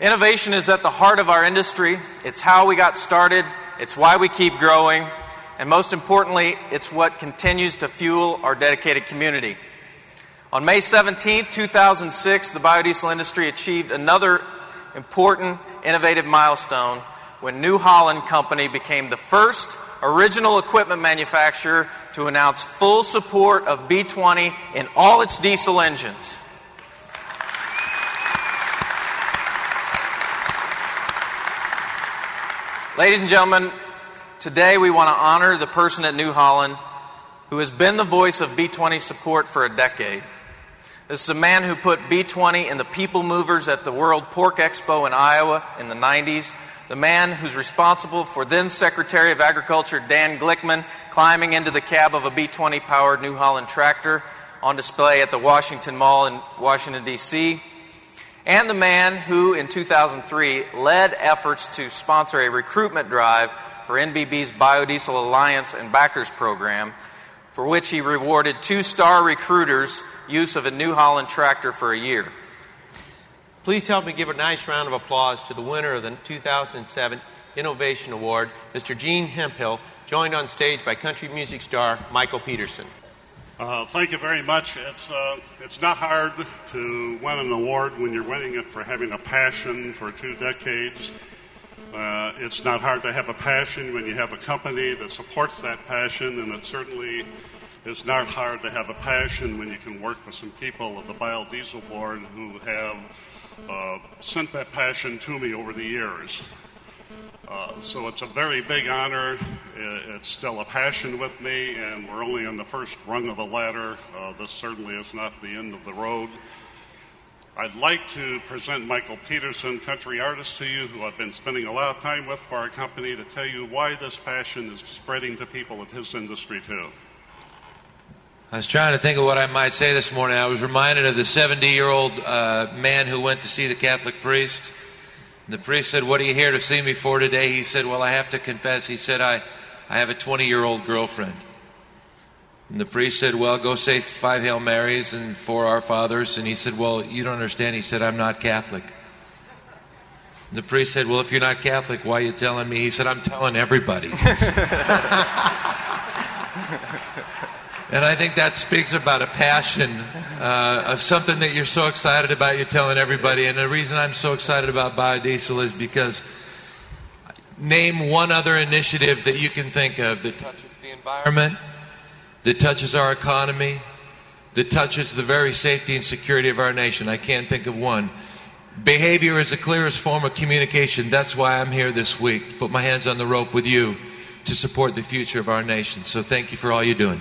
Innovation is at the heart of our industry. It's how we got started, it's why we keep growing, and most importantly, it's what continues to fuel our dedicated community. On May 17, 2006, the biodiesel industry achieved another important innovative milestone when New Holland Company became the first original equipment manufacturer to announce full support of B20 in all its diesel engines. Ladies and gentlemen, today we want to honor the person at New Holland who has been the voice of B20 support for a decade. This is a man who put B20 in the people movers at the World Pork Expo in Iowa in the 90s. The man who's responsible for then Secretary of Agriculture Dan Glickman climbing into the cab of a B20 powered New Holland tractor on display at the Washington Mall in Washington, D.C and the man who, in 2003, led efforts to sponsor a recruitment drive for NBB's Biodiesel Alliance and Backers program, for which he rewarded two star recruiters use of a New Holland tractor for a year. Please help me give a nice round of applause to the winner of the 2007 Innovation Award, Mr. Gene Hemphill, joined on stage by country music star Michael Peterson. Uh, thank you very much. It's, uh, it's not hard to win an award when you're winning it for having a passion for two decades. Uh, it's not hard to have a passion when you have a company that supports that passion, and it certainly is not hard to have a passion when you can work with some people at the Biodiesel Board who have uh, sent that passion to me over the years. Uh, so it's a very big honor. It's still a passion with me, and we're only on the first rung of the ladder. Uh, this certainly is not the end of the road. I'd like to present Michael Peterson, country artist, to you, who I've been spending a lot of time with for our company, to tell you why this passion is spreading to people of his industry, too. I was trying to think of what I might say this morning. I was reminded of the 70 year old uh, man who went to see the Catholic priest the priest said, What are you here to see me for today? He said, Well, I have to confess. He said, I, I have a 20 year old girlfriend. And the priest said, Well, go say five Hail Marys and four Our Fathers. And he said, Well, you don't understand. He said, I'm not Catholic. And the priest said, Well, if you're not Catholic, why are you telling me? He said, I'm telling everybody. And I think that speaks about a passion uh, of something that you're so excited about, you're telling everybody. And the reason I'm so excited about biodiesel is because name one other initiative that you can think of that touches the environment, that touches our economy, that touches the very safety and security of our nation. I can't think of one. Behavior is the clearest form of communication. That's why I'm here this week to put my hands on the rope with you to support the future of our nation. So thank you for all you're doing.